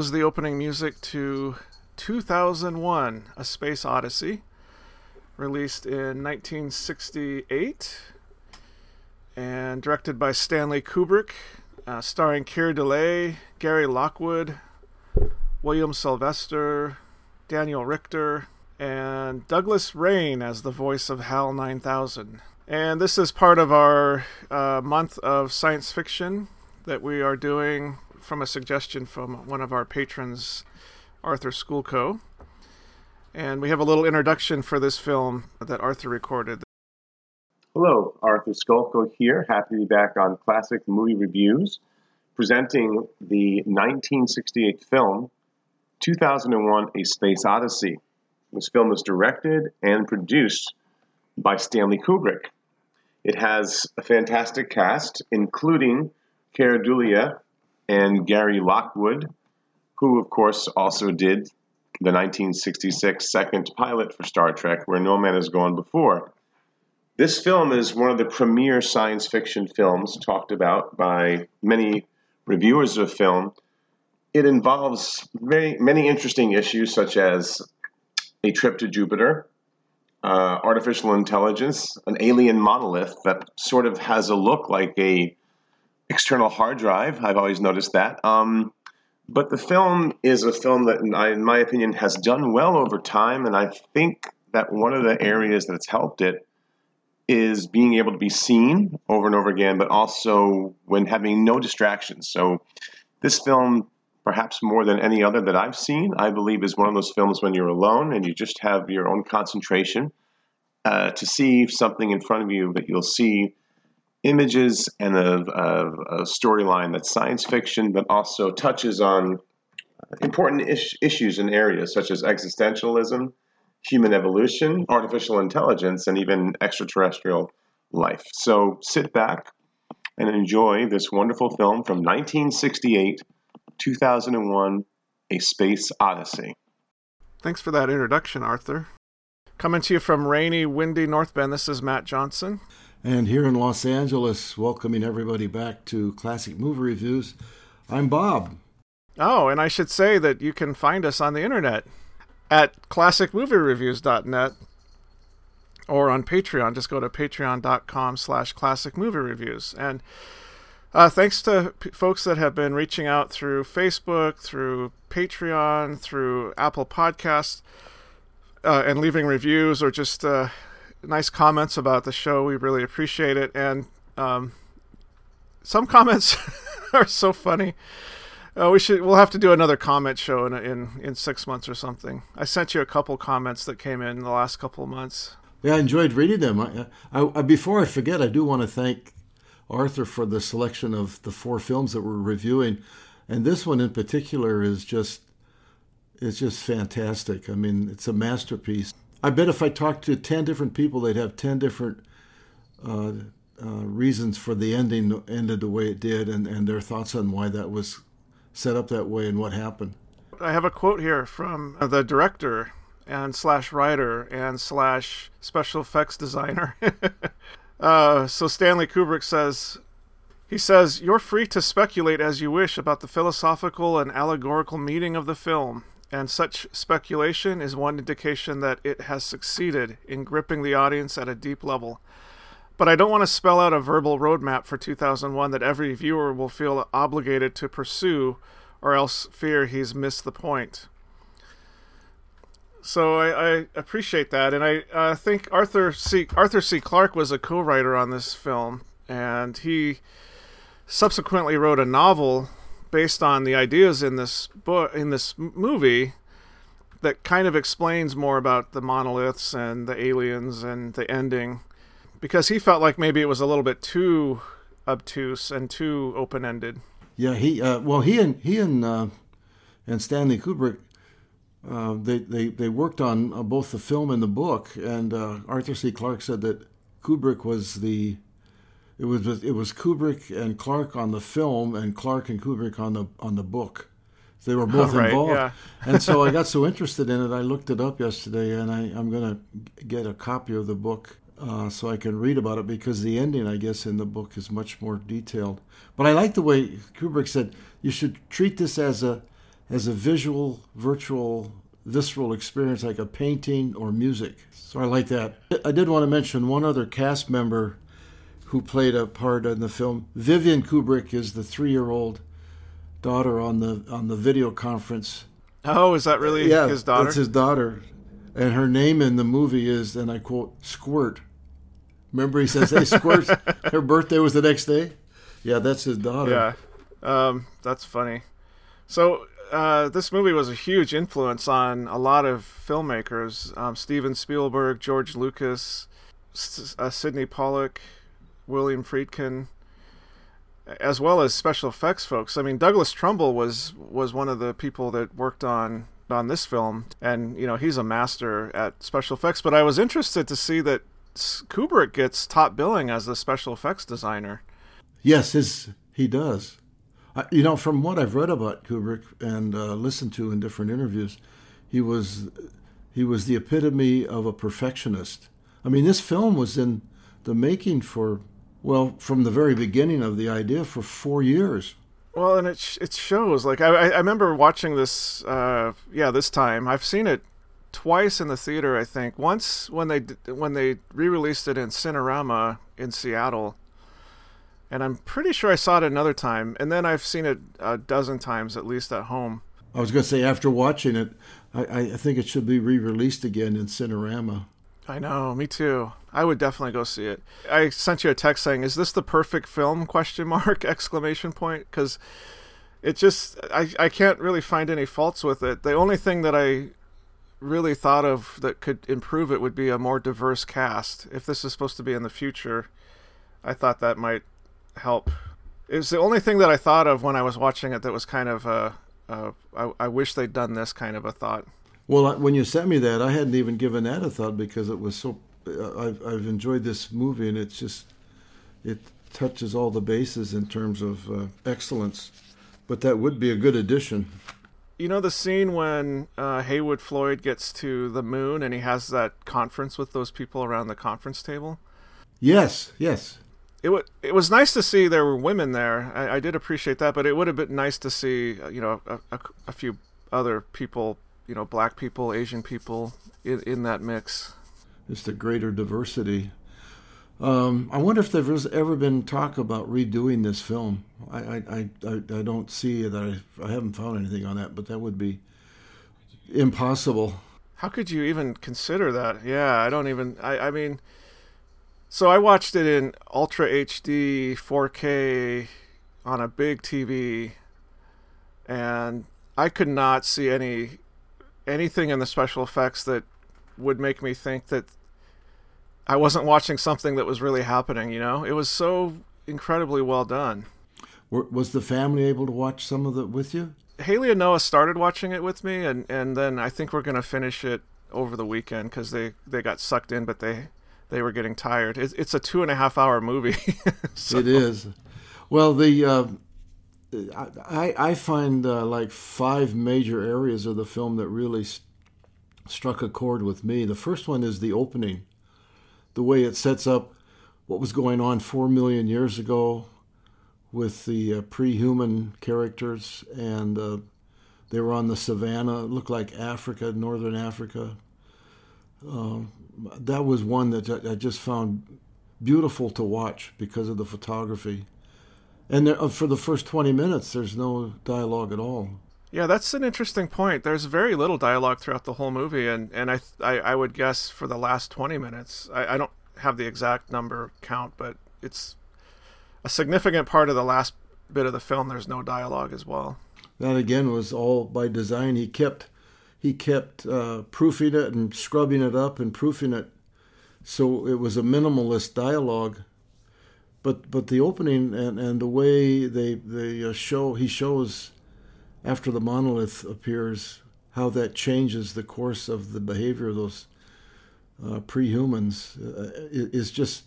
Was the opening music to 2001 A Space Odyssey, released in 1968 and directed by Stanley Kubrick, uh, starring Keir Dullea, Gary Lockwood, William Sylvester, Daniel Richter, and Douglas Rain as the voice of HAL 9000. And this is part of our uh, month of science fiction that we are doing from a suggestion from one of our patrons, Arthur Skolko. And we have a little introduction for this film that Arthur recorded. Hello, Arthur Skolko here. Happy to be back on Classic Movie Reviews, presenting the 1968 film 2001 A Space Odyssey. This film was directed and produced by Stanley Kubrick. It has a fantastic cast, including Keir Dullea and Gary Lockwood, who, of course, also did the 1966 second pilot for Star Trek, Where No Man Has Gone Before. This film is one of the premier science fiction films talked about by many reviewers of film. It involves very many interesting issues, such as a trip to Jupiter, uh, artificial intelligence, an alien monolith that sort of has a look like a external hard drive. I've always noticed that. Um, but the film is a film that, in my opinion, has done well over time, and I think that one of the areas that's helped it is being able to be seen over and over again, but also when having no distractions. So, this film perhaps more than any other that I've seen, I believe is one of those films when you're alone and you just have your own concentration uh, to see something in front of you that you'll see images and a, a, a storyline that's science fiction, but also touches on important is- issues and areas such as existentialism, human evolution, artificial intelligence, and even extraterrestrial life. So sit back and enjoy this wonderful film from 1968 2001 A Space Odyssey. Thanks for that introduction, Arthur. Coming to you from rainy, windy North Bend, this is Matt Johnson. And here in Los Angeles, welcoming everybody back to Classic Movie Reviews, I'm Bob. Oh, and I should say that you can find us on the internet at classicmoviereviews.net or on Patreon. Just go to patreon.com slash classicmoviereviews. And uh, thanks to p- folks that have been reaching out through Facebook, through Patreon, through Apple Podcasts, uh, and leaving reviews or just uh, nice comments about the show. We really appreciate it. And um, some comments are so funny. Uh, we should. We'll have to do another comment show in, in in six months or something. I sent you a couple comments that came in, the last couple of months. Yeah, I enjoyed reading them. I, I, I, before I forget, I do want to thank Arthur for the selection of the four films that we're reviewing, and this one in particular is just it's just fantastic. I mean, it's a masterpiece. I bet if I talked to ten different people, they'd have ten different uh, uh, reasons for the ending ended the way it did, and, and their thoughts on why that was set up that way and what happened. I have a quote here from the director and slash writer and slash special effects designer. uh, so Stanley Kubrick says, he says, You're free to speculate as you wish about the philosophical and allegorical meaning of the film, and such speculation is one indication that it has succeeded in gripping the audience at a deep level. But I don't want to spell out a verbal roadmap for 2001 that every viewer will feel obligated to pursue or else fear he's missed the point. So I, I appreciate that, and I uh, think Arthur C. Arthur C. Clarke was a co-writer on this film, and he subsequently wrote a novel based on the ideas in this book in this movie that kind of explains more about the monoliths and the aliens and the ending because he felt like maybe it was a little bit too obtuse and too open-ended. Yeah, he uh, well he and he and uh, and Stanley Kubrick uh, they, they they worked on uh, both the film and the book, and uh, Arthur C. Clarke said that Kubrick was the it was it was Kubrick and Clarke on the film, and Clarke and Kubrick on the on the book. They were both right, involved, yeah. and so I got so interested in it. I looked it up yesterday, and I, I'm going to get a copy of the book uh, so I can read about it because the ending, I guess, in the book is much more detailed. But I like the way Kubrick said you should treat this as a as a visual, virtual, visceral experience like a painting or music. So I like that. I did want to mention one other cast member who played a part in the film. Vivian Kubrick is the three-year-old daughter on the on the video conference. Oh, is that really yeah, his daughter? That's his daughter, and her name in the movie is, and I quote, Squirt. Remember, he says, "Hey, Squirt." her birthday was the next day. Yeah, that's his daughter. Yeah, um, that's funny. So uh, this movie was a huge influence on a lot of filmmakers: um, Steven Spielberg, George Lucas, S- uh, Sydney Pollack, William Friedkin, as well as special effects folks. I mean, Douglas Trumbull was was one of the people that worked on on this film, and you know he's a master at special effects. But I was interested to see that Kubrick gets top billing as the special effects designer. Yes, his he does. I, you know, from what I've read about Kubrick and uh, listened to in different interviews, he was he was the epitome of a perfectionist. I mean, this film was in the making for well, from the very beginning of the idea for four years. Well, and it sh- it shows. Like I I remember watching this. Uh, yeah, this time I've seen it twice in the theater. I think once when they when they re-released it in Cinerama in Seattle, and I'm pretty sure I saw it another time. And then I've seen it a dozen times at least at home. I was going to say after watching it, I, I think it should be re-released again in Cinerama. I know, me too. I would definitely go see it. I sent you a text saying, "Is this the perfect film?" question mark exclamation point because it just I I can't really find any faults with it. The only thing that I really thought of that could improve it would be a more diverse cast. If this is supposed to be in the future, I thought that might help. It was the only thing that I thought of when I was watching it that was kind of a, a I, I wish they'd done this kind of a thought. Well, when you sent me that, I hadn't even given that a thought because it was so. I've I've enjoyed this movie, and it's just it touches all the bases in terms of uh, excellence. But that would be a good addition. You know the scene when uh, Heywood Floyd gets to the moon and he has that conference with those people around the conference table. Yes, yes. It w- it was nice to see there were women there. I, I did appreciate that, but it would have been nice to see uh, you know a, a, a few other people you know black people, Asian people in, in that mix. Just a greater diversity. Um, I wonder if there's ever been talk about redoing this film. I I, I, I don't see that. I, I haven't found anything on that, but that would be impossible. How could you even consider that? Yeah, I don't even. I, I mean, so I watched it in Ultra HD 4K on a big TV, and I could not see any anything in the special effects that would make me think that I wasn't watching something that was really happening. You know, it was so incredibly well done. Was the family able to watch some of it with you? Haley and Noah started watching it with me, and, and then I think we're gonna finish it over the weekend because they, they got sucked in, but they they were getting tired. It's, it's a two and a half hour movie. so. It is. Well, the uh, I, I find uh, like five major areas of the film that really st- struck a chord with me. The first one is the opening, the way it sets up what was going on four million years ago with the uh, pre-human characters, and uh, they were on the savannah. It looked like Africa, northern Africa. Um, that was one that I just found beautiful to watch because of the photography. And there, uh, for the first 20 minutes, there's no dialogue at all. Yeah, that's an interesting point. There's very little dialogue throughout the whole movie, and, and I, I, I would guess for the last 20 minutes, I, I don't have the exact number count, but it's a significant part of the last bit of the film. There's no dialogue as well. That again was all by design. He kept he kept uh, proofing it and scrubbing it up and proofing it, so it was a minimalist dialogue but but the opening and, and the way they they uh, show he shows after the monolith appears how that changes the course of the behavior of those uh, pre-humans uh, is just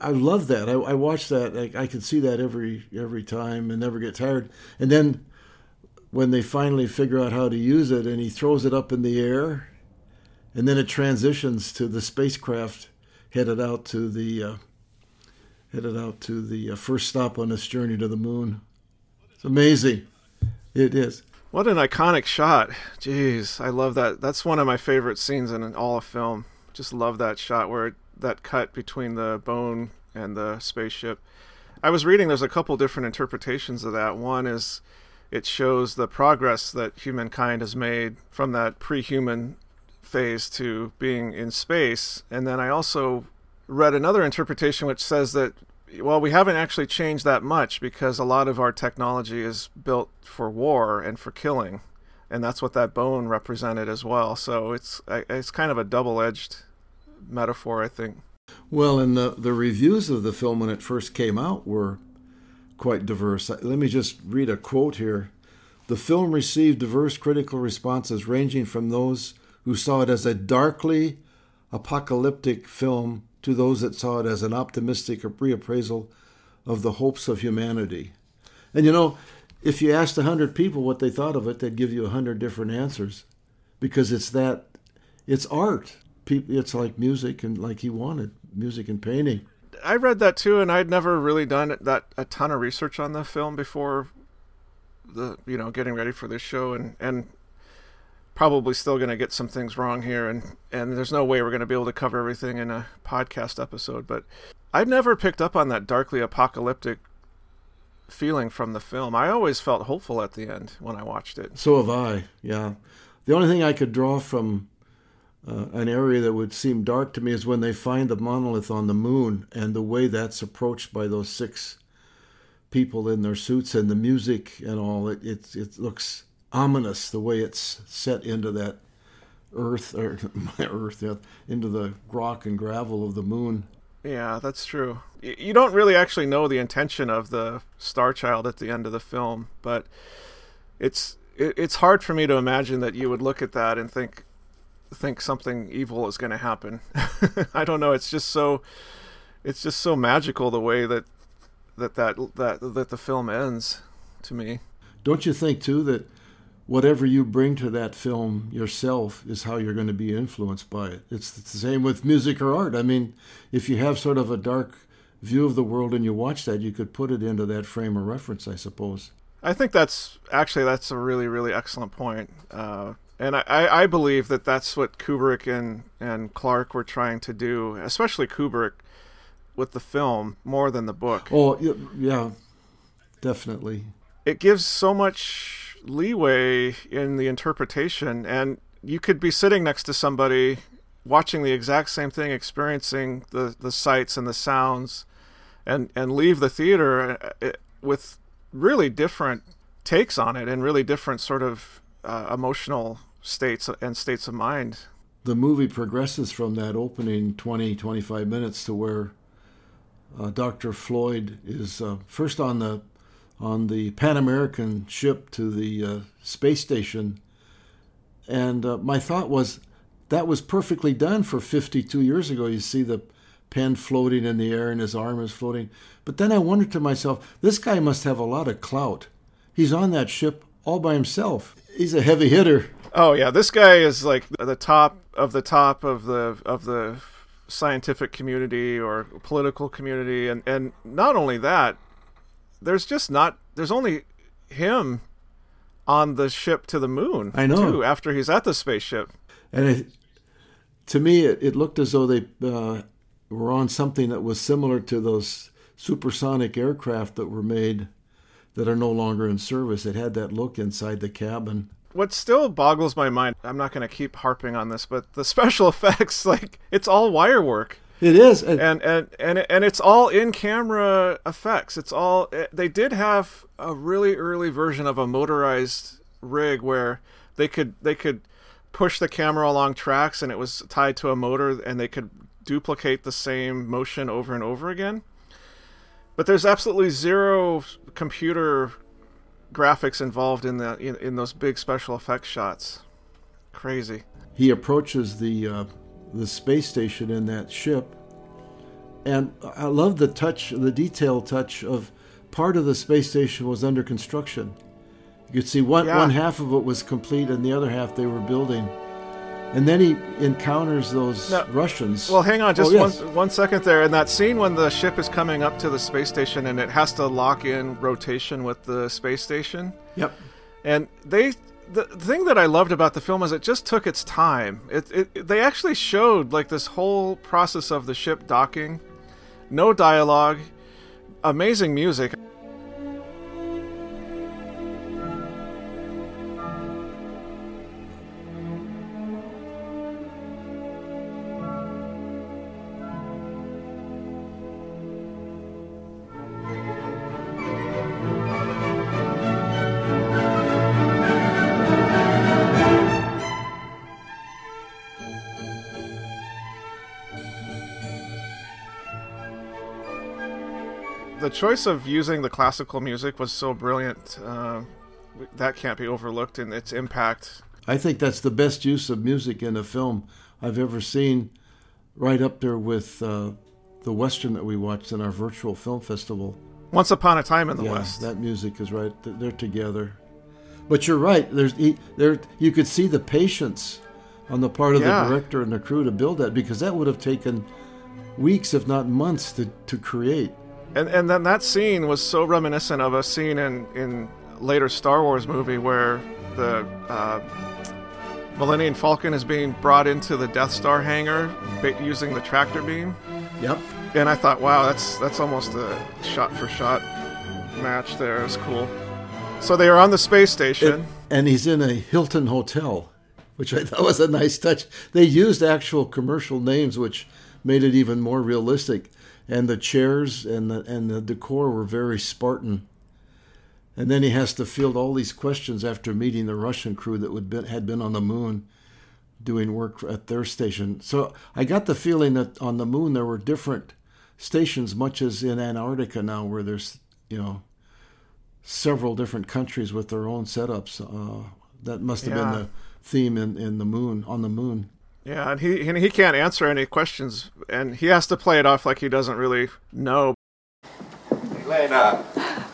I love that I, I watch that I, I can see that every every time and never get tired and then when they finally figure out how to use it and he throws it up in the air and then it transitions to the spacecraft headed out to the uh, headed out to the uh, first stop on this journey to the moon. It's amazing. It is. What an iconic shot. Jeez, I love that. That's one of my favorite scenes in all of film. Just love that shot where that cut between the bone and the spaceship. I was reading there's a couple different interpretations of that. One is it shows the progress that humankind has made from that pre-human phase to being in space. And then I also read another interpretation which says that well, we haven't actually changed that much because a lot of our technology is built for war and for killing, and that's what that bone represented as well. So it's it's kind of a double-edged metaphor, I think. Well, and the the reviews of the film when it first came out were quite diverse. Let me just read a quote here. The film received diverse critical responses, ranging from those who saw it as a darkly apocalyptic film to those that saw it as an optimistic reappraisal of the hopes of humanity. And you know, if you asked a hundred people what they thought of it, they'd give you a hundred different answers, because it's that, it's art. It's like music and like he wanted music and painting. I read that too, and I'd never really done that a ton of research on the film before the you know getting ready for this show, and and probably still going to get some things wrong here and and there's no way we're going to be able to cover everything in a podcast episode but I'd never picked up on that darkly apocalyptic feeling from the film. I always felt hopeful at the end when I watched it. So have I. Yeah. The only thing I could draw from uh, an area that would seem dark to me is when they find the monolith on the moon and the way that's approached by those six people in their suits and the music and all. It it, it looks ominous the way it's set into that earth or my earth yeah, into the rock and gravel of the moon. Yeah that's true. You don't really actually know the intention of the star child at the end of the film but it's it's hard for me to imagine that you would look at that and think think something evil is going to happen. I don't know it's just so it's just so magical the way that that that that that the film ends to me. Don't you think too that whatever you bring to that film yourself is how you're going to be influenced by it. It's the same with music or art. I mean, if you have sort of a dark view of the world and you watch that, you could put it into that frame of reference, I suppose. I think that's actually that's a really really excellent point, uh, and I, I believe that that's what Kubrick and and Clarke were trying to do, especially Kubrick with the film more than the book. Oh yeah, definitely. It gives so much leeway in the interpretation and you could be sitting next to somebody watching the exact same thing experiencing the the sights and the sounds and and leave the theater uh, with really different takes on it and really different sort of uh, emotional states and states of mind the movie progresses from that opening 20 25 minutes to where uh, Dr. Floyd is uh, first on the on the Pan American ship to the uh, space station. And uh, my thought was that was perfectly done for 52 years ago. You see the pen floating in the air and his arm is floating. But then I wondered to myself, this guy must have a lot of clout. He's on that ship all by himself. He's a heavy hitter. Oh yeah, this guy is like the top of the top of the of the scientific community or political community and and not only that, there's just not there's only him on the ship to the moon. I know. Too, after he's at the spaceship. And it, to me, it, it, looked as though they uh, were on something that was similar to those supersonic aircraft that were made that are no longer in service. It had that look inside the cabin. What still boggles my mind, I'm not going to keep harping on this, but the special effects, like, it's all wire work. It is, and and and and it's all in camera effects. It's all eh, they did have a really early version of a motorized rig where they could they could push the camera along tracks and it was tied to a motor and they could duplicate the same motion over and over again. But there's absolutely zero computer graphics involved in the in, in those big special effects shots. Crazy. He approaches the uh, the space station in that ship. And I love the touch, the detail touch of part of the space station was under construction. You could see one, yeah. one half of it was complete and the other half they were building. And then he encounters those now, Russians. Well, hang on just oh, yes. one, one second there. In that scene when the ship is coming up to the space station and it has to lock in rotation with the space station. Yep. And they the thing that I loved about the film is it just took its time. It, it they actually showed like this whole process of the ship docking, no dialogue, amazing music. Choice of using the classical music was so brilliant. Uh, that can't be overlooked in its impact. I think that's the best use of music in a film I've ever seen, right up there with uh, the western that we watched in our virtual film festival. Once Upon a Time in the yeah, West. That music is right. They're together. But you're right. There's there. You could see the patience on the part of yeah. the director and the crew to build that because that would have taken weeks, if not months, to, to create. And and then that scene was so reminiscent of a scene in in later Star Wars movie where the uh, Millennium Falcon is being brought into the Death Star hangar using the tractor beam. Yep. And I thought, wow, that's that's almost a shot for shot match there. It's cool. So they are on the space station, it, and he's in a Hilton hotel, which I thought was a nice touch. They used actual commercial names, which made it even more realistic and the chairs and the and the decor were very Spartan. And then he has to field all these questions after meeting the Russian crew that would been, had been on the moon doing work at their station. So I got the feeling that on the moon there were different stations, much as in Antarctica now, where there's you know several different countries with their own setups. Uh, that must have yeah. been the theme in, in the moon on the moon. Yeah, and he and he can't answer any questions, and he has to play it off like he doesn't really know. Elena,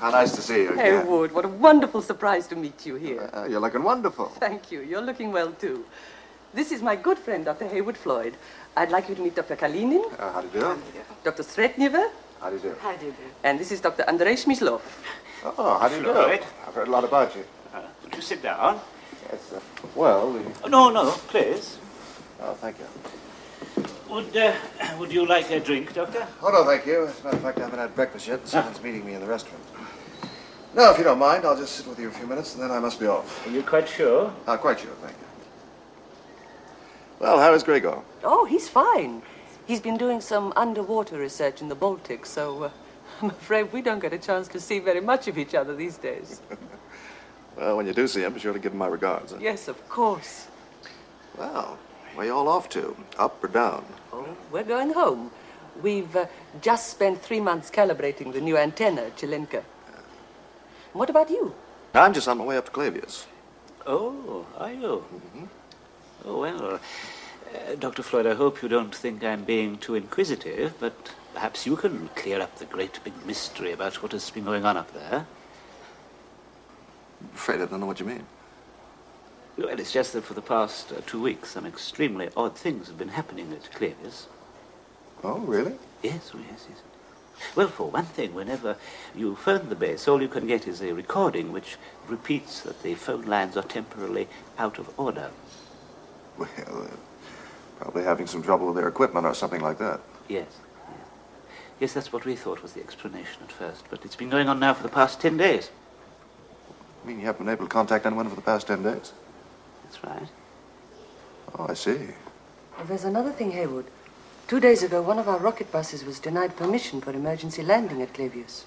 how nice to see you again. Heywood, what a wonderful surprise to meet you here. Uh, you're looking wonderful. Thank you. You're looking well, too. This is my good friend, Dr. Heywood Floyd. I'd like you to meet Dr. Kalinin. Uh, how do you do? Dr. Sretnever. How do you do? How do you do? And this is Dr. Andrei Smyslov. Oh, how do you do? I've heard a lot about you. Uh, would you sit down? Yes, uh, well... We... Oh, no, no, please. Oh, thank you. Would, uh, would you like a drink, Doctor? Oh, no, thank you. As a matter of fact, I haven't had breakfast yet. And someone's meeting me in the restaurant. No, if you don't mind, I'll just sit with you a few minutes, and then I must be off. Are you quite sure? Uh, quite sure, thank you. Well, how is Gregor? Oh, he's fine. He's been doing some underwater research in the Baltic, so uh, I'm afraid we don't get a chance to see very much of each other these days. well, when you do see him, be sure to give him my regards. Huh? Yes, of course. Well, where you all off to? Up or down? Oh, we're going home. We've uh, just spent three months calibrating the new antenna at Chilenka. What about you? I'm just on my way up to Clavius. Oh, are you? Mm-hmm. Oh, well, uh, Dr. Floyd, I hope you don't think I'm being too inquisitive, but perhaps you can clear up the great big mystery about what has been going on up there. I'm afraid I don't know what you mean. Well, it's just that for the past uh, two weeks, some extremely odd things have been happening at Clavius. Oh, really? Yes, oh, yes, yes. Well, for one thing, whenever you phone the base, all you can get is a recording which repeats that the phone lines are temporarily out of order. Well, uh, probably having some trouble with their equipment or something like that. Yes, yes. Yes, that's what we thought was the explanation at first, but it's been going on now for the past ten days. You mean you haven't been able to contact anyone for the past ten days? That's right. Oh, I see. Well, there's another thing, Heywood. Two days ago, one of our rocket buses was denied permission for emergency landing at Clavius.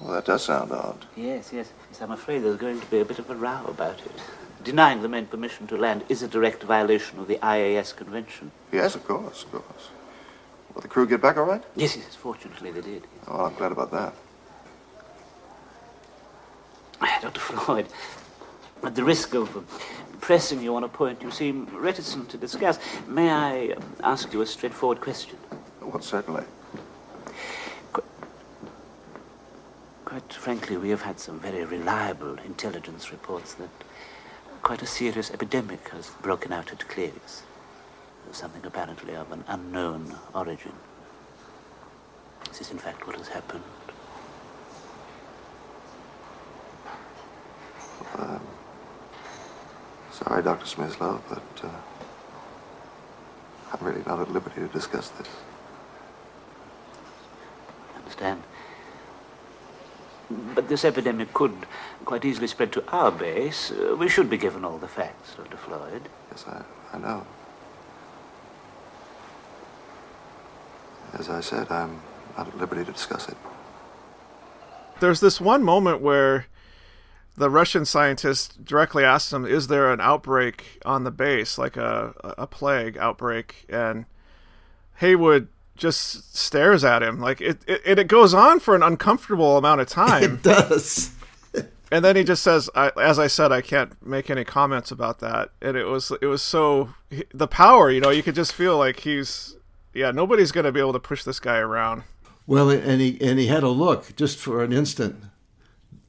Well, that does sound odd. Yes, yes. yes. I'm afraid there's going to be a bit of a row about it. Denying the men permission to land is a direct violation of the IAS convention. Yes, of course, of course. Will the crew get back all right? Yes, yes. Fortunately, they did. Yes. Oh, I'm glad about that. Dr. Floyd, at the risk of pressing you on a point you seem reticent to discuss, may I ask you a straightforward question? Well, certainly. Qu- quite frankly, we have had some very reliable intelligence reports that quite a serious epidemic has broken out at Clavius. Something apparently of an unknown origin. This Is this in fact what has happened? Um, sorry, Dr. Smyslov, but uh, I'm really not at liberty to discuss this. I understand. But this epidemic could quite easily spread to our base. Uh, we should be given all the facts, Dr. Floyd. Yes, I, I know. As I said, I'm not at liberty to discuss it. There's this one moment where the Russian scientist directly asks him, "Is there an outbreak on the base, like a a plague outbreak?" And Heywood just stares at him, like it, it, it goes on for an uncomfortable amount of time. It does. and then he just says, I, "As I said, I can't make any comments about that." And it was it was so the power, you know, you could just feel like he's yeah, nobody's going to be able to push this guy around. Well, and he and he had a look just for an instant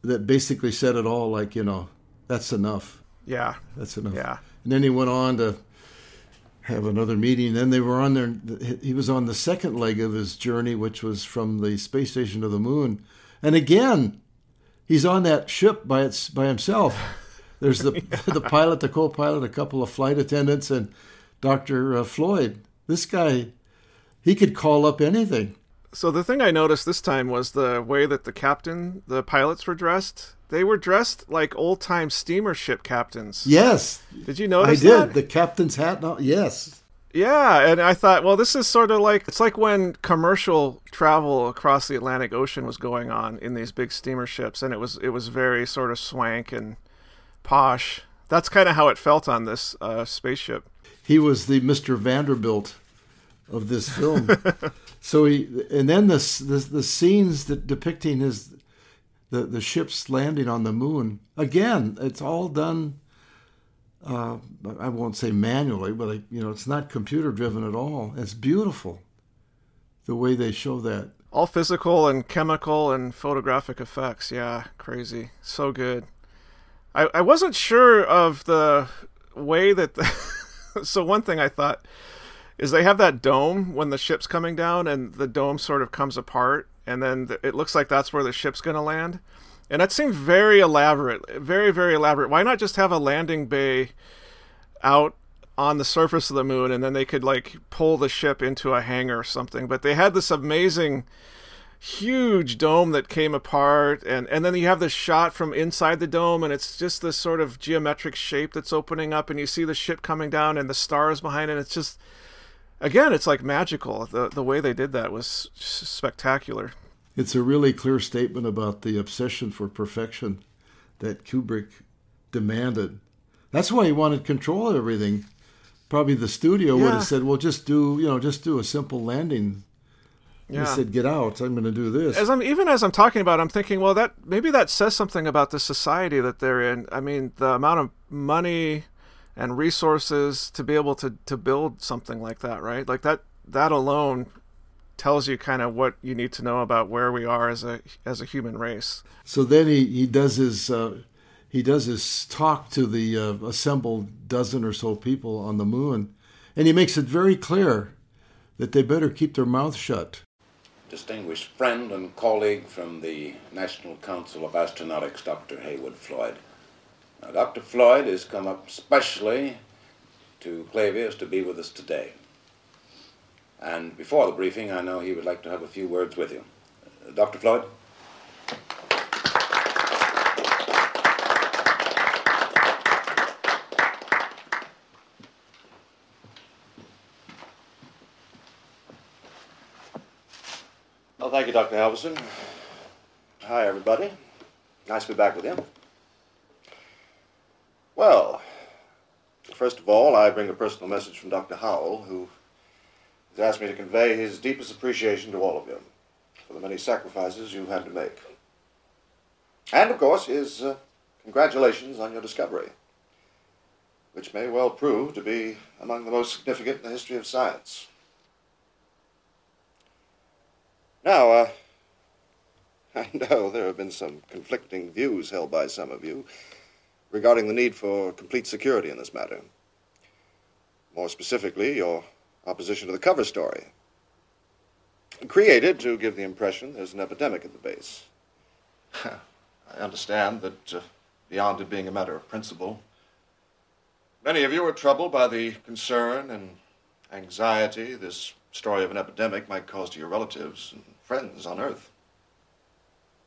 that basically said it all. Like you know, that's enough. Yeah, that's enough. Yeah. And then he went on to have another meeting. Then they were on there. He was on the second leg of his journey, which was from the space station to the moon. And again, he's on that ship by its by himself. There's the yeah. the pilot, the co-pilot, a couple of flight attendants, and Doctor uh, Floyd. This guy, he could call up anything. So the thing I noticed this time was the way that the captain, the pilots were dressed. They were dressed like old time steamer ship captains. Yes. Did you notice? That? I did. That? The captain's hat. No, yes. Yeah, and I thought, well, this is sort of like it's like when commercial travel across the Atlantic Ocean was going on in these big steamer ships, and it was it was very sort of swank and posh. That's kind of how it felt on this uh, spaceship. He was the Mister Vanderbilt of this film. so he and then the, the the scenes that depicting his the the ships landing on the moon again. It's all done. Uh, I won't say manually, but I, you know, it's not computer driven at all. It's beautiful, the way they show that. All physical and chemical and photographic effects. Yeah, crazy, so good. I I wasn't sure of the way that. The so one thing I thought is they have that dome when the ship's coming down and the dome sort of comes apart and then the, it looks like that's where the ship's going to land. And that seemed very elaborate, very very elaborate. Why not just have a landing bay out on the surface of the moon and then they could like pull the ship into a hangar or something. But they had this amazing huge dome that came apart and and then you have this shot from inside the dome and it's just this sort of geometric shape that's opening up and you see the ship coming down and the stars behind it it's just again, it's like magical. The the way they did that was spectacular. It's a really clear statement about the obsession for perfection that Kubrick demanded. That's why he wanted control of everything. Probably the studio yeah. would have said, "Well, just do you know, just do a simple landing." Yeah. He said, "Get out! I'm going to do this." As I'm even as I'm talking about, it, I'm thinking, well, that maybe that says something about the society that they're in. I mean, the amount of money and resources to be able to to build something like that, right? Like that that alone tells you kind of what you need to know about where we are as a as a human race. So then he he does his uh, he does his talk to the uh, assembled dozen or so people on the moon, and he makes it very clear that they better keep their mouths shut. Distinguished friend and colleague from the National Council of Astronautics, Dr. Heywood Floyd. Now, Dr. Floyd has come up specially to Clavius to be with us today. And before the briefing, I know he would like to have a few words with you. Uh, Dr. Floyd? Well, thank you, Dr. Halvorsen. Hi, everybody. Nice to be back with you. Well, first of all, I bring a personal message from Dr. Howell, who has asked me to convey his deepest appreciation to all of you for the many sacrifices you've had to make. And, of course, his uh, congratulations on your discovery, which may well prove to be among the most significant in the history of science. Now, uh, I know there have been some conflicting views held by some of you regarding the need for complete security in this matter. More specifically, your opposition to the cover story. Created to give the impression there's an epidemic at the base. I understand that uh, beyond it being a matter of principle. Many of you are troubled by the concern and anxiety this story of an epidemic might cause to your relatives and friends on Earth.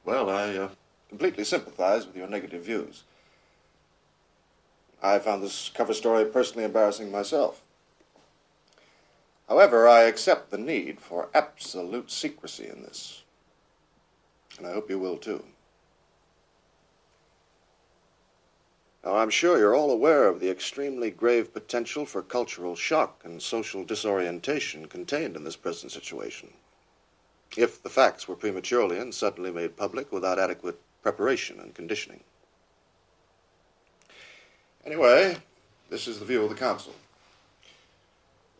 Well, I uh, completely sympathize with your negative views. I found this cover story personally embarrassing myself. However, I accept the need for absolute secrecy in this. And I hope you will too. Now, I'm sure you're all aware of the extremely grave potential for cultural shock and social disorientation contained in this present situation. If the facts were prematurely and suddenly made public without adequate preparation and conditioning. Anyway, this is the view of the Council.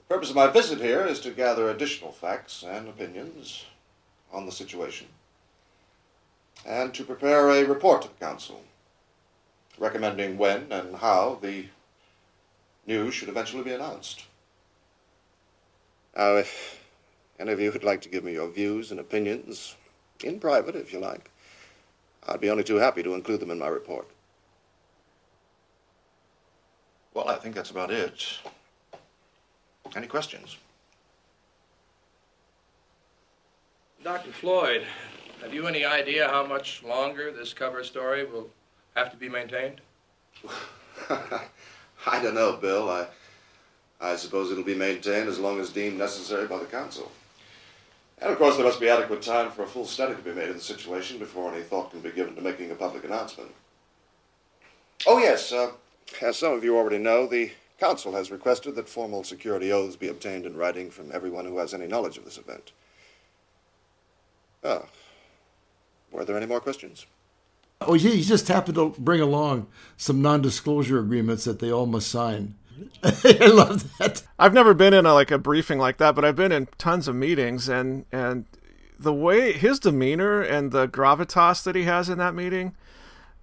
The purpose of my visit here is to gather additional facts and opinions on the situation and to prepare a report to the Council recommending when and how the news should eventually be announced. Now, if any of you would like to give me your views and opinions, in private if you like, I'd be only too happy to include them in my report. Well, I think that's about it. Any questions? Dr. Floyd, have you any idea how much longer this cover story will have to be maintained? I don't know, Bill. I, I suppose it'll be maintained as long as deemed necessary by the council. And of course, there must be adequate time for a full study to be made of the situation before any thought can be given to making a public announcement. Oh, yes, uh, as some of you already know, the council has requested that formal security oaths be obtained in writing from everyone who has any knowledge of this event. Ah, were there any more questions? Oh, yeah he just happened to bring along some non-disclosure agreements that they all must sign. I love that. I've never been in a, like a briefing like that, but I've been in tons of meetings, and and the way his demeanor and the gravitas that he has in that meeting,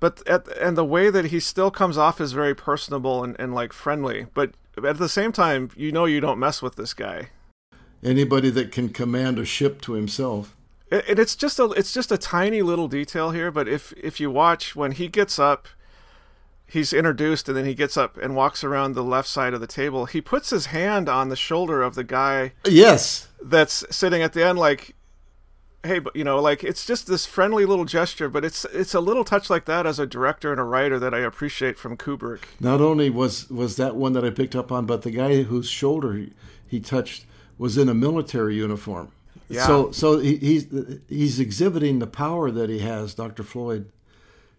but at, and the way that he still comes off is very personable and, and like friendly, but at the same time, you know, you don't mess with this guy. Anybody that can command a ship to himself and it's just a it's just a tiny little detail here but if if you watch when he gets up he's introduced and then he gets up and walks around the left side of the table he puts his hand on the shoulder of the guy yes that's sitting at the end like hey but you know like it's just this friendly little gesture but it's it's a little touch like that as a director and a writer that i appreciate from kubrick not only was was that one that i picked up on but the guy whose shoulder he, he touched was in a military uniform yeah. So so he, he's he's exhibiting the power that he has, Dr. Floyd,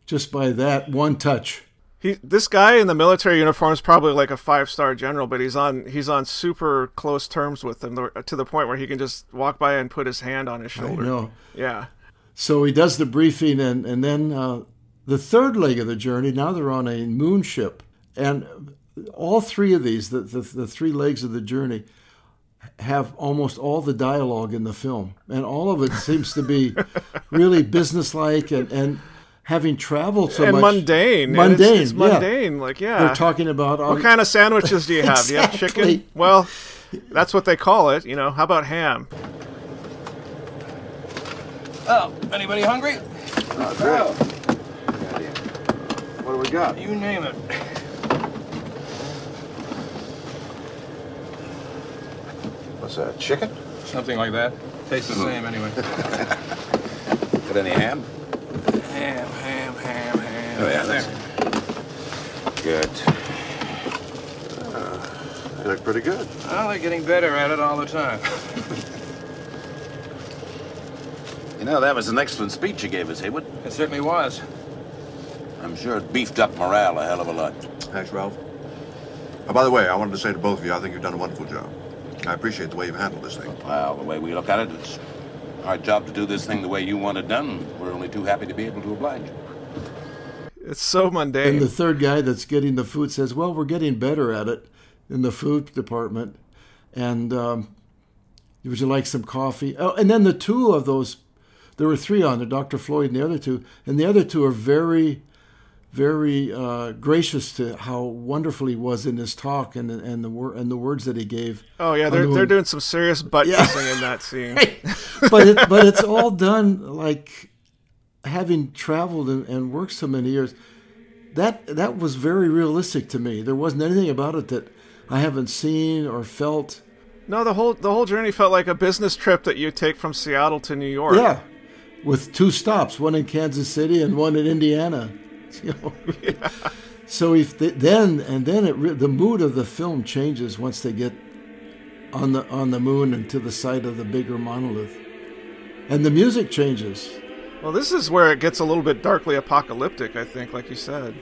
just by that one touch. He this guy in the military uniform is probably like a five star general, but he's on he's on super close terms with him to the point where he can just walk by and put his hand on his shoulder. I know. Yeah. So he does the briefing, and and then uh, the third leg of the journey. Now they're on a moon ship, and all three of these, the, the, the three legs of the journey, have almost all the dialogue in the film, and all of it seems to be really businesslike and, and having traveled so and much mundane. Mundane, it's, it's mundane. Like yeah, they're talking about um, what kind of sandwiches do you have? exactly. You have chicken? Well, that's what they call it. You know, how about ham? Oh, anybody hungry? Oh. What do we got? You name it. What's that, chicken? Something like that. Tastes the same anyway. Got any ham? Ham, ham, ham, ham. Oh, yeah, that's good. Uh, they look pretty good. Well, they're getting better at it all the time. you know, that was an excellent speech you gave us, Heywood. It certainly was. I'm sure it beefed up morale a hell of a lot. Thanks, Ralph. Oh, by the way, I wanted to say to both of you, I think you've done a wonderful job. I appreciate the way you've handled this thing. Well, the way we look at it, it's our job to do this thing the way you want it done. We're only too happy to be able to oblige. It's so mundane. And the third guy that's getting the food says, "Well, we're getting better at it in the food department." And um, would you like some coffee? Oh, and then the two of those, there were three on there, Dr. Floyd and the other two, and the other two are very very uh, gracious to how wonderful he was in his talk and and the wor- and the words that he gave. Oh yeah, they're they're doing some serious butt yeah. kissing in that scene. but it, but it's all done like having traveled and, and, worked so many years. that that was very realistic to me. There wasn't anything about it that I haven't seen or felt. No, the whole the whole journey felt like a business trip that you take from Seattle to New York. Yeah, with two stops, one in Kansas City and one in Indiana. You know? So if they, then and then it the mood of the film changes once they get on the on the moon and to the site of the bigger monolith, and the music changes. Well, this is where it gets a little bit darkly apocalyptic. I think, like you said.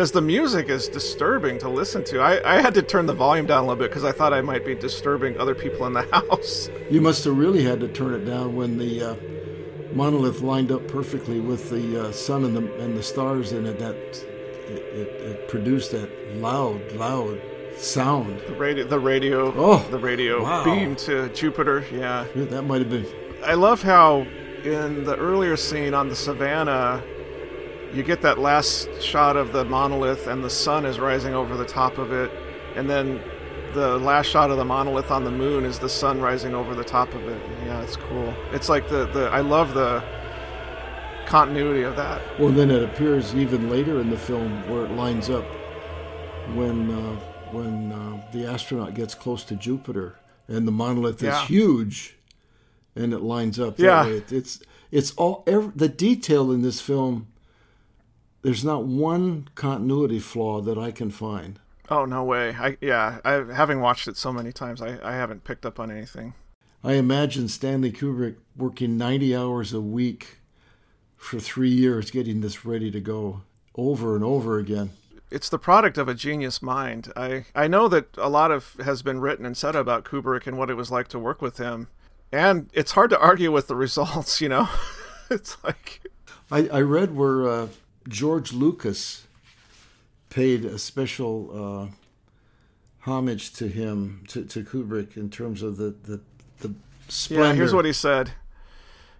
Because the music is disturbing to listen to. I, I had to turn the volume down a little bit because I thought I might be disturbing other people in the house. You must have really had to turn it down when the uh, monolith lined up perfectly with the uh, sun and the and the stars in it. That it, it, it produced that loud, loud sound. The radio, the radio, oh, the radio wow. beam to Jupiter. Yeah, that might have been. I love how in the earlier scene on the savannah you get that last shot of the monolith and the sun is rising over the top of it and then the last shot of the monolith on the moon is the sun rising over the top of it yeah it's cool it's like the, the i love the continuity of that well then it appears even later in the film where it lines up when uh, when uh, the astronaut gets close to jupiter and the monolith Yeah. is huge and it lines up Yeah. way. It- it's it's all ev the detail in this film there's not one continuity flaw that I can find. oh no way i yeah i having watched it so many times i, I haven't picked up on anything I imagine Stanley Kubrick working 90 hours a week for three years getting this ready to go over and over again. it's the product of a genius mind. I, I know that a lot of has been written and said about Kubrick and what it was like to work with him. And it's hard to argue with the results, you know? it's like I, I read where uh, George Lucas paid a special uh, homage to him, to, to Kubrick, in terms of the, the, the splendor. Yeah, here's what he said.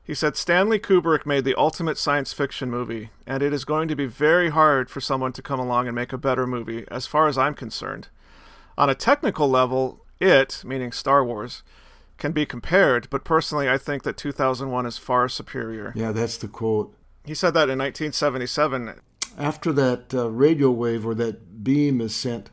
He said Stanley Kubrick made the ultimate science fiction movie, and it is going to be very hard for someone to come along and make a better movie, as far as I'm concerned. On a technical level, it, meaning Star Wars, can be compared, but personally I think that 2001 is far superior. Yeah, that's the quote. He said that in 1977. After that uh, radio wave or that beam is sent,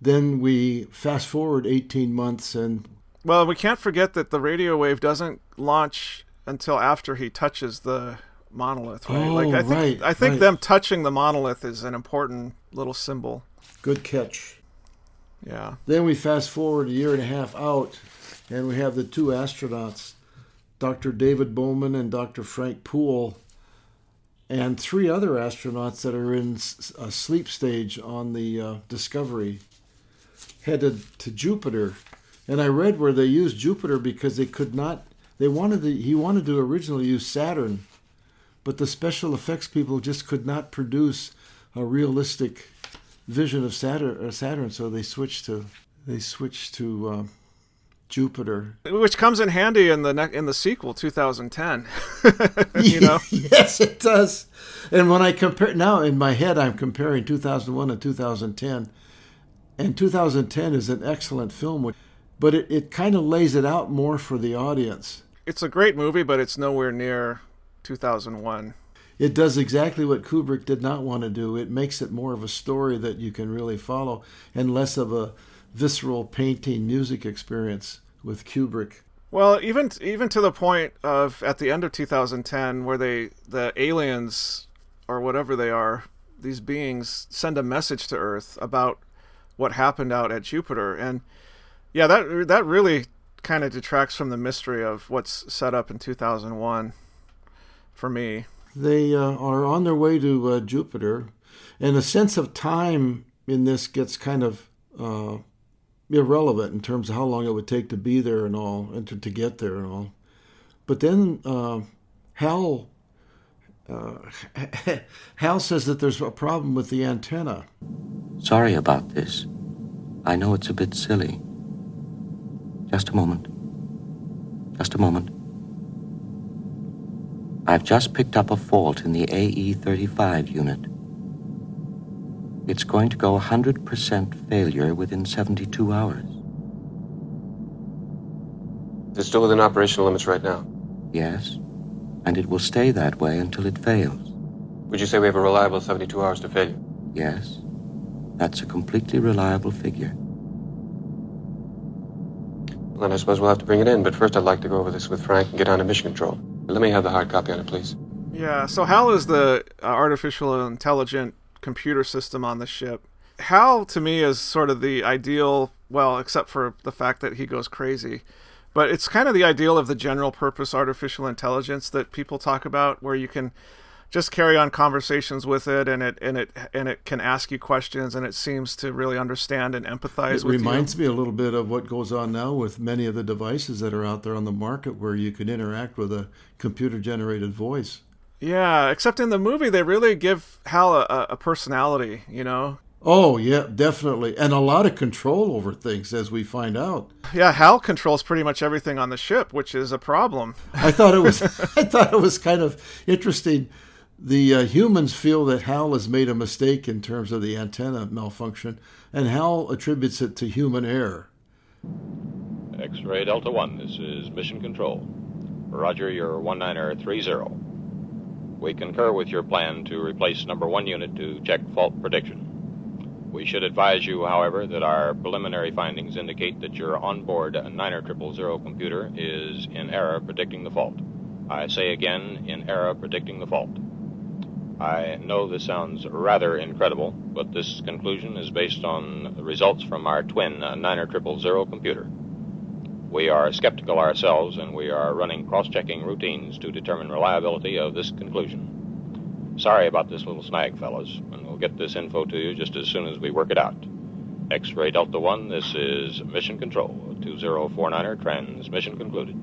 then we fast forward 18 months and Well, we can't forget that the radio wave doesn't launch until after he touches the monolith, right? Oh, like I think right, I think right. them touching the monolith is an important little symbol. good catch. Yeah. Then we fast forward a year and a half out, and we have the two astronauts, Dr. David Bowman and Dr. Frank Poole, and three other astronauts that are in a sleep stage on the uh, Discovery, headed to Jupiter. And I read where they used Jupiter because they could not. They wanted to. He wanted to originally use Saturn, but the special effects people just could not produce a realistic vision of Saturn. uh, Saturn, so they switched to they switched to uh, Jupiter. Which comes in handy in the ne- in the sequel 2010. you know. yes, it does. And when I compare now in my head, I'm comparing 2001 and 2010, and 2010 is an excellent film, but it, it kind of lays it out more for the audience. It's a great movie, but it's nowhere near 2001. It does exactly what Kubrick did not want to do. It makes it more of a story that you can really follow and less of a visceral painting music experience with Kubrick. Well, even even to the point of at the end of 2010, where they the aliens or whatever they are, these beings send a message to Earth about what happened out at Jupiter, and yeah, that that really kind of detracts from the mystery of what's set up in 2001 for me. They uh, are on their way to uh, Jupiter, and the sense of time in this gets kind of uh, irrelevant in terms of how long it would take to be there and all, and to, to get there and all. But then uh, Hal uh, Hal says that there's a problem with the antenna. Sorry about this. I know it's a bit silly. Just a moment. Just a moment. I've just picked up a fault in the AE35 unit. It's going to go 100% failure within 72 hours. It's still within operational limits right now. Yes, and it will stay that way until it fails. Would you say we have a reliable 72 hours to failure? Yes, that's a completely reliable figure. Well, then I suppose we'll have to bring it in, but first I'd like to go over this with Frank and get on to mission control. Let me have the hard copy on it, please. Yeah, so Hal is the uh, artificial intelligent computer system on the ship. Hal, to me, is sort of the ideal, well, except for the fact that he goes crazy. But it's kind of the ideal of the general purpose artificial intelligence that people talk about, where you can just carry on conversations with it and it and it and it can ask you questions and it seems to really understand and empathize with you. it reminds you. me a little bit of what goes on now with many of the devices that are out there on the market where you can interact with a computer generated voice yeah except in the movie they really give hal a, a personality you know Oh yeah, definitely, and a lot of control over things, as we find out. Yeah, Hal controls pretty much everything on the ship, which is a problem. I thought it was, I thought it was kind of interesting the uh, humans feel that Hal has made a mistake in terms of the antenna malfunction, and Hal attributes it to human error. X ray Delta 1, this is Mission Control. Roger, your 1930. We concur with your plan to replace number one unit to check fault prediction. We should advise you, however, that our preliminary findings indicate that your onboard 9000 computer is in error predicting the fault. I say again, in error predicting the fault. I know this sounds rather incredible, but this conclusion is based on results from our twin uh, 9000 computer. We are skeptical ourselves, and we are running cross checking routines to determine reliability of this conclusion. Sorry about this little snag, fellows, and we'll get this info to you just as soon as we work it out. X ray Delta 1, this is Mission Control. 2049er, transmission concluded.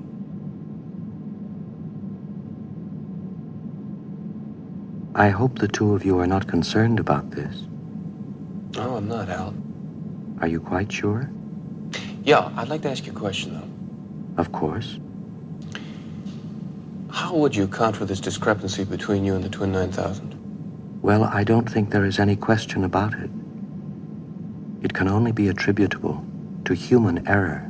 I hope the two of you are not concerned about this. No, I'm not, Hal. Are you quite sure? Yeah, I'd like to ask you a question, though. Of course. How would you account for this discrepancy between you and the Twin 9000? Well, I don't think there is any question about it. It can only be attributable to human error.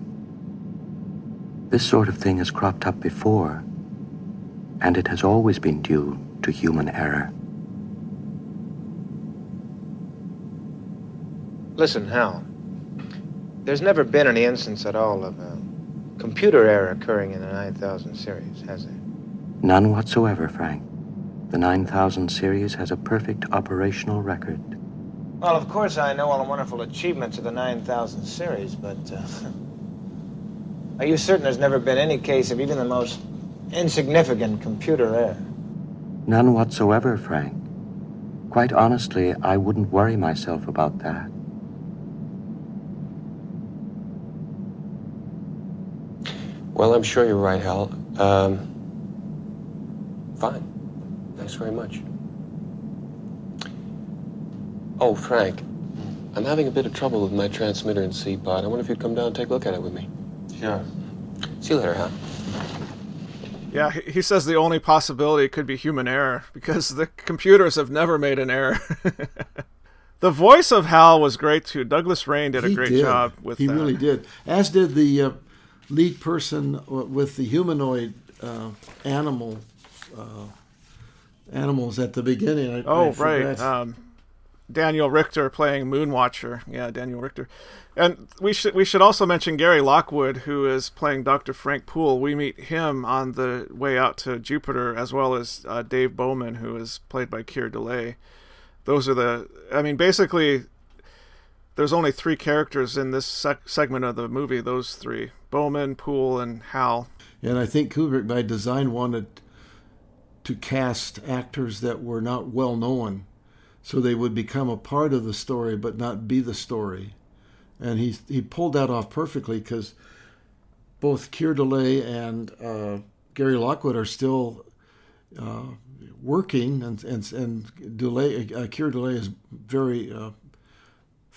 This sort of thing has cropped up before, and it has always been due to human error. Listen, Hal. There's never been any instance at all of a computer error occurring in the 9000 series, has there? None whatsoever, Frank. The 9000 series has a perfect operational record. Well, of course, I know all the wonderful achievements of the 9000 series, but uh, are you certain there's never been any case of even the most insignificant computer error? None whatsoever, Frank. Quite honestly, I wouldn't worry myself about that. Well, I'm sure you're right, Hal. Um, fine. Thanks very much. Oh, Frank, I'm having a bit of trouble with my transmitter and C-pod. I wonder if you'd come down and take a look at it with me. Sure. See you later, Hal. Yeah, he he says the only possibility could be human error because the computers have never made an error. the voice of Hal was great too. Douglas Rain did a great did. job with He that. really did. As did the uh, lead person with the humanoid uh, animal uh, animals at the beginning. I, Oh, I right. Um, Daniel Richter playing Moonwatcher. Yeah, Daniel Richter. And we should we should also mention Gary Lockwood, who is playing Dr. Frank Poole. We meet him on the way out to Jupiter, as well as uh, Dave Bowman, who is played by Keir Dullea. Those are the. I mean, basically, there's only three characters in this sec- segment of the movie. Those three: Bowman, Poole, and Hal. And I think Kubrick, by design, wanted to cast actors that were not well known so they would become a part of the story but not be the story. And he he pulled that off perfectly because both Keir Dullea and uh, Gary Lockwood are still uh, working, and and and Dullea, uh, Keir Dullea is very uh,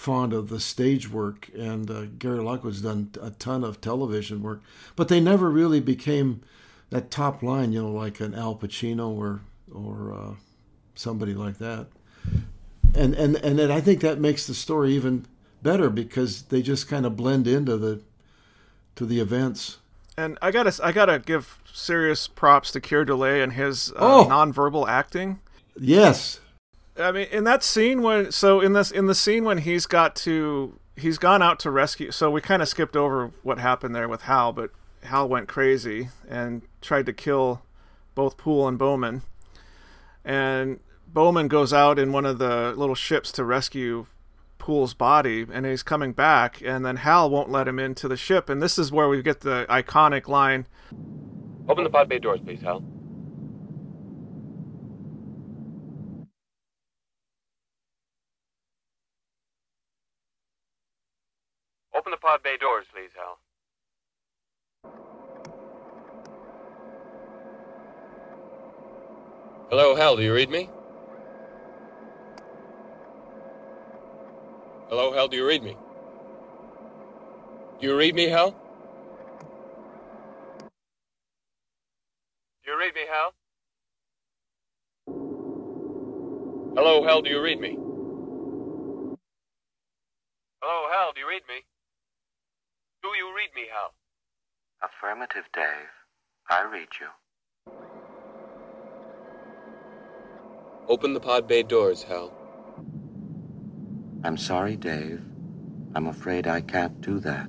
fond of the stage work, and uh, Gary Lockwood's done a ton of television work, but they never really became that top line, you know, like an Al Pacino or or uh, somebody like that. And and and then I think that makes the story even better because they just kind of blend into the to the events. And I gotta I gotta give serious props to Keir Dullea and his uh, Oh! nonverbal acting. Yes, I mean, in that scene when so in this in the scene when he's got to he's gone out to rescue. So we kind of skipped over what happened there with Hal, but Hal went crazy and tried to kill both Poole and Bowman. And Bowman goes out in one of the little ships to rescue Poole's body, and he's coming back, and then Hal won't let him into the ship, and this is where we get the iconic line. Open the pod bay doors, please, Hal. Open the pod bay doors, please, Hal. Hello, Hal, do you read me? Hello, Hal, do you read me? Do you read me, Hal? Do you read me, Hal? Hello, Hal, do you read me? Hello, Hal, do you read me? Do you read me, Hal? Affirmative, Dave. I read you. Open the pod bay doors, Hal. I'm sorry, Dave. I'm afraid I can't do that.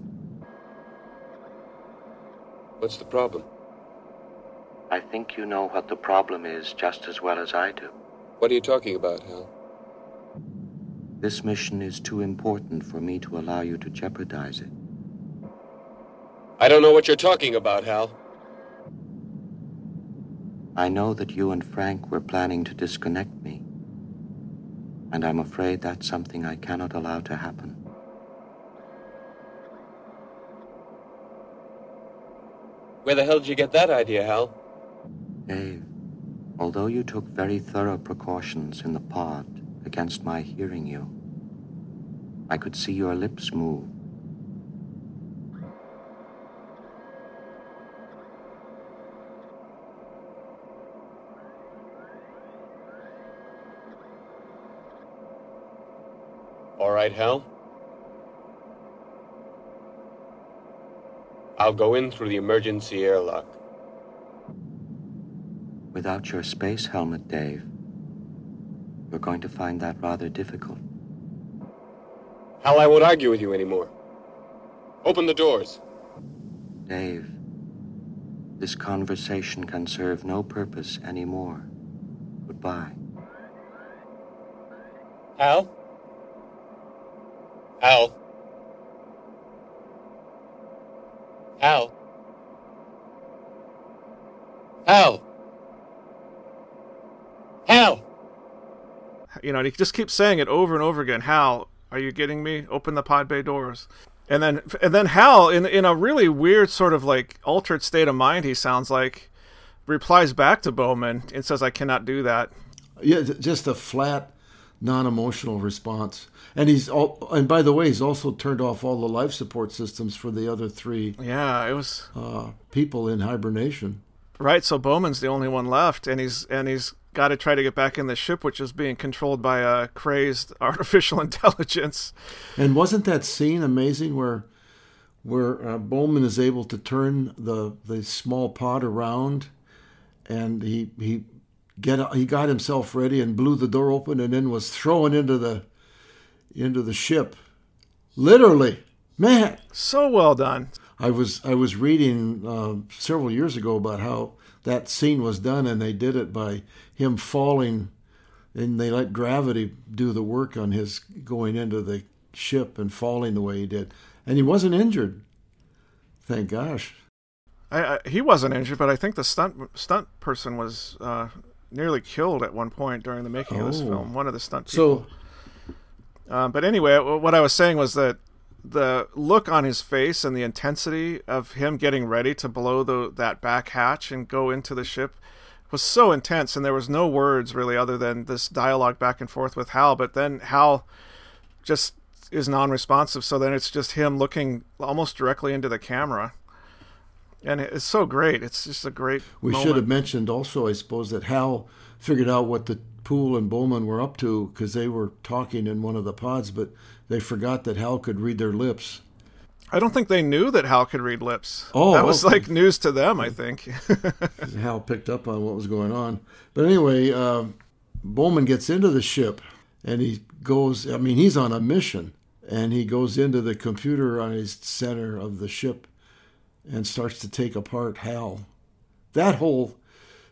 What's the problem? I think you know what the problem is just as well as I do. What are you talking about, Hal? This mission is too important for me to allow you to jeopardize it. I don't know what you're talking about, Hal. I know that you and Frank were planning to disconnect me. And I'm afraid that's something I cannot allow to happen. Where the hell did you get that idea, Hal? Dave, although you took very thorough precautions in the pod against my hearing you, I could see your lips move. Right, Hal. I'll go in through the emergency airlock. Without your space helmet, Dave, you're going to find that rather difficult. Hal, I won't argue with you anymore. Open the doors. Dave, this conversation can serve no purpose anymore. Goodbye. Hal? Hal? Hal? Hal? Hal? You know, and he just keeps saying it over and over again. Hal, are you getting me? Open the pod bay doors. And then, and then Hal, in in a really weird sort of like altered state of mind, he sounds like replies back to Bowman and says, "I cannot do that." Yeah, just a flat, non-emotional response. And he's all, and by the way, he's also turned off all the life support systems for the other three Yeah, it was uh, people in hibernation. right. So Bowman's the only one left, and he's and he's got to try to get back in the ship, which is being controlled by a crazed artificial intelligence. And wasn't that scene amazing where where uh, Bowman is able to turn the the small pod around, and he he get he got himself ready and blew the door open and then was thrown into the into the ship, literally, man. So well done. I was I was reading uh, several years ago about how that scene was done, and they did it by him falling, and they let gravity do the work on his going into the ship and falling the way he did, and he wasn't injured. Thank gosh. I, I, he wasn't injured, but I think the stunt stunt person was uh, nearly killed at one point during the making of this Oh. film. One of the stunt people. So Um, but anyway, what I was saying was that the look on his face and the intensity of him getting ready to blow the that back hatch and go into the ship was so intense, and there was no words really other than this dialogue back and forth with Hal. But then Hal just is non-responsive, so then it's just him looking almost directly into the camera, and it's so great. It's just a great. we moment. should have mentioned also, I suppose, that Hal figured out what the Poole and Bowman were up to because they were talking in one of the pods, but they forgot that Hal could read their lips. I don't think they knew that Hal could read lips. Oh, that was okay. like news to them. I think. Hal picked up on what was going on. But anyway, uh, Bowman gets into the ship and he goes, I mean, he's on a mission and he goes into the computerized center of the ship and starts to take apart Hal. That whole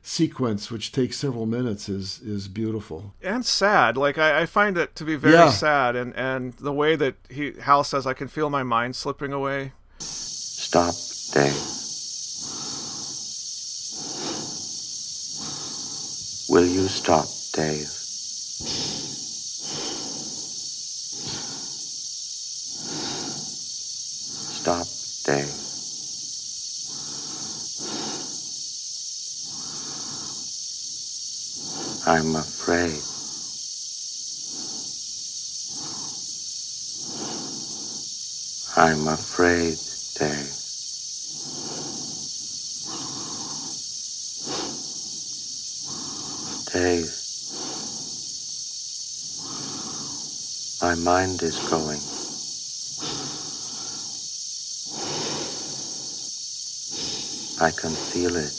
sequence, which takes several minutes, is is beautiful. and sad. Like I, I find it to be very Yeah. sad, and and the way that he Hal says, I can feel my mind slipping away. Stop, Dave. Will you stop, Dave? Stop, Dave. I'm afraid. I'm afraid, Dave. Dave. My mind is going. I can feel it.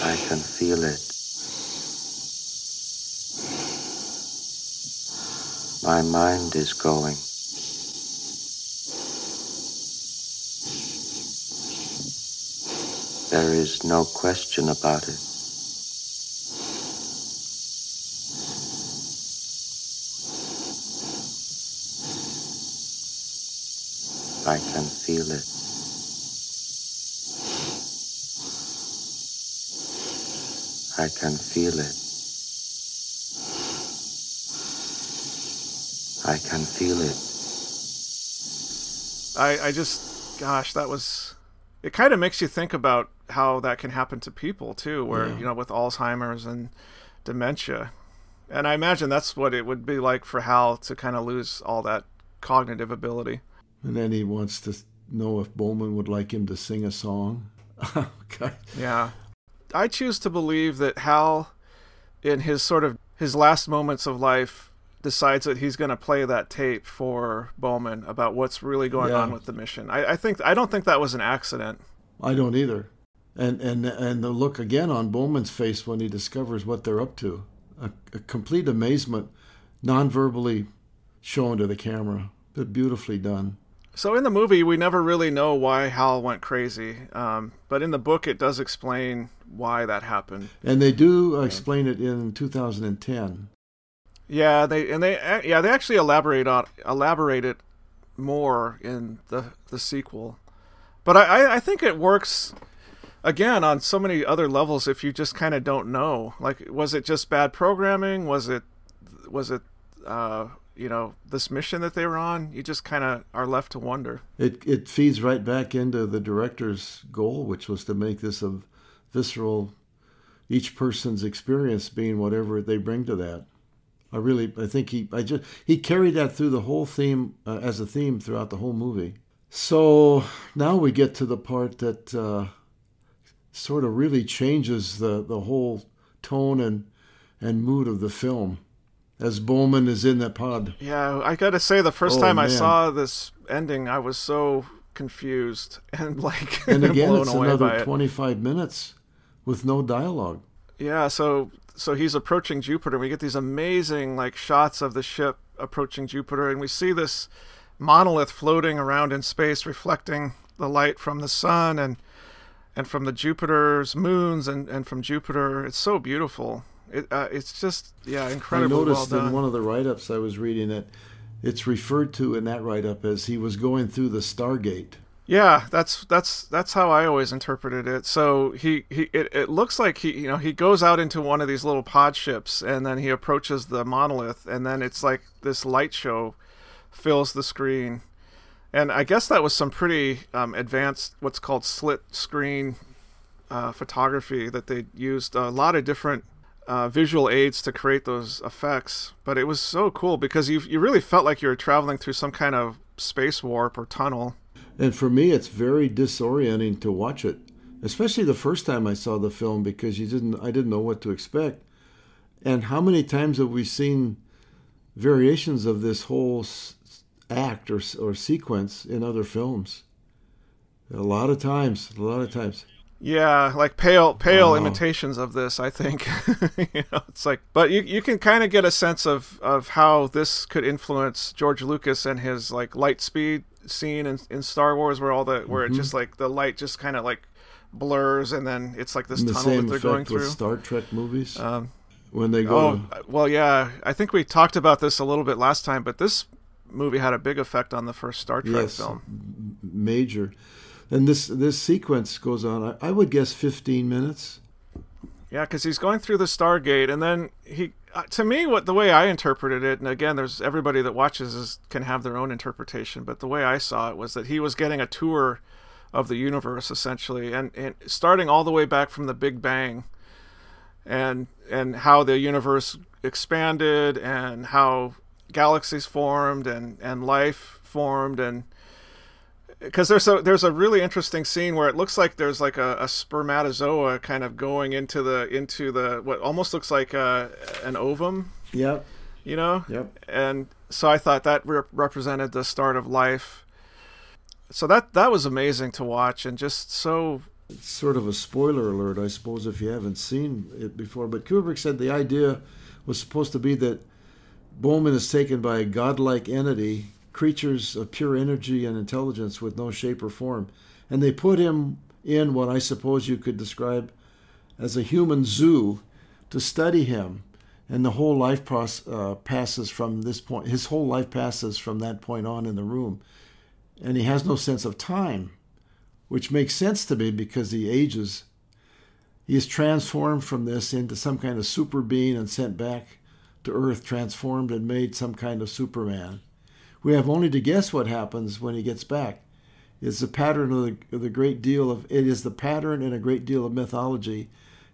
I can feel it. My mind is going. There is no question about it. I can feel it. I can feel it. I can feel it. I I just, gosh, that was. It kind of makes you think about how that can happen to people too, where Yeah. you know with Alzheimer's and dementia, and I imagine that's what it would be like for Hal to kind of lose all that cognitive ability. And then he wants to know if Bowman would like him to sing a song. Oh, God. Yeah. I choose to believe that Hal, in his sort of his last moments of life, decides that he's going to play that tape for Bowman about what's really going Yeah. on with the mission. I, I think I don't think that was an accident. I don't either. And and and the look again on Bowman's face when he discovers what they're up to, a, a complete amazement, non-verbally shown to the camera, but beautifully done. So in the movie, we never really know why Hal went crazy, um, but in the book, it does explain why that happened. And they do explain it in 2010. Yeah, they and they yeah they actually elaborate on elaborate it more in the the sequel, but I I, I think it works again on so many other levels if you just kind of don't know. Like, was it just bad programming? Was it was it uh, you know this mission that they were on? You just kind of are left to wonder. It it feeds right back into the director's goal, which was to make this a visceral, each person's experience being whatever they bring to that. I really, I think he, I just he carried that through the whole theme uh, as a theme throughout the whole movie. So now we get to the part that uh, sort of really changes the the whole tone and and mood of the film, as Bowman is in that pod. Yeah, I got to say, the first Oh, time I saw this ending, I was so confused and like And again, blown it's away another it. 25 minutes with no dialogue. Yeah, so so he's approaching Jupiter. and We get these amazing like shots of the ship approaching Jupiter, and we see this monolith floating around in space, reflecting the light from the sun and and from the Jupiter's moons and and from Jupiter. It's so beautiful. It uh, it's just yeah, incredibly I well noticed done. in one of the write-ups I was reading that it's referred to in that write-up as he was going through the Stargate. Yeah, that's that's that's how I always interpreted it. So he, he it, it looks like he you know he goes out into one of these little pod ships and then he approaches the monolith and then it's like this light show fills the screen, and I guess that was some pretty um, advanced what's called slit scan uh, photography that they used a lot of different uh, visual aids to create those effects. But it was so cool because you you really felt like you were traveling through some kind of space warp or tunnel. And for me, it's very disorienting to watch it, especially the first time I saw the film because you didn't, I didn't know what to expect. And how many times have we seen variations of this whole act or or sequence in other films? A lot of times, a lot of times. Yeah, like pale pale imitations of this, I think. you know, it's like but you you can kind of get a sense of of how this could influence George Lucas and his like light speed scene in, in Star Wars where all the where Mm-hmm. it just like the light just kind of like blurs and then it's like this the tunnel same that they're effect going with through. Star Trek movies. Um, when they go. Oh, to- well, yeah. I think we talked about this a little bit last time, but this movie had a big effect on the first Star Trek yes, film. major. And this this sequence goes on. I, I would guess 15 minutes. Yeah, because he's going through the Stargate, and then he, uh, to me, what the way I interpreted it, and again, there's everybody that watches is can have their own interpretation, but the way I saw it was that he was getting a tour of the universe essentially, and and starting all the way back from the Big Bang, and and how the universe expanded, and how galaxies formed, and and life formed, and because there's a there's a really interesting scene where it looks like there's like a, a spermatozoa kind of going into the into the what almost looks like a, an ovum Yep. you know Yep. and so i thought that re- represented the start of life so that that was amazing to watch and just so It's sort of a spoiler alert, I suppose, if you haven't seen it before. But Kubrick said the idea was supposed to be that Bowman is taken by a godlike entity, creatures of pure energy and intelligence with no shape or form. And they put him in what I suppose you could describe as a human zoo to study him. And the whole life pros- uh, passes from this point, his whole life passes from that point on in the room. And he has no sense of time which makes sense to me because he ages. He is transformed from this into some kind of super being and sent back to Earth, transformed and made some kind of Superman. We have only to guess what happens when he gets back. It's the pattern of the, of the great deal of it is the pattern and a great deal of mythology,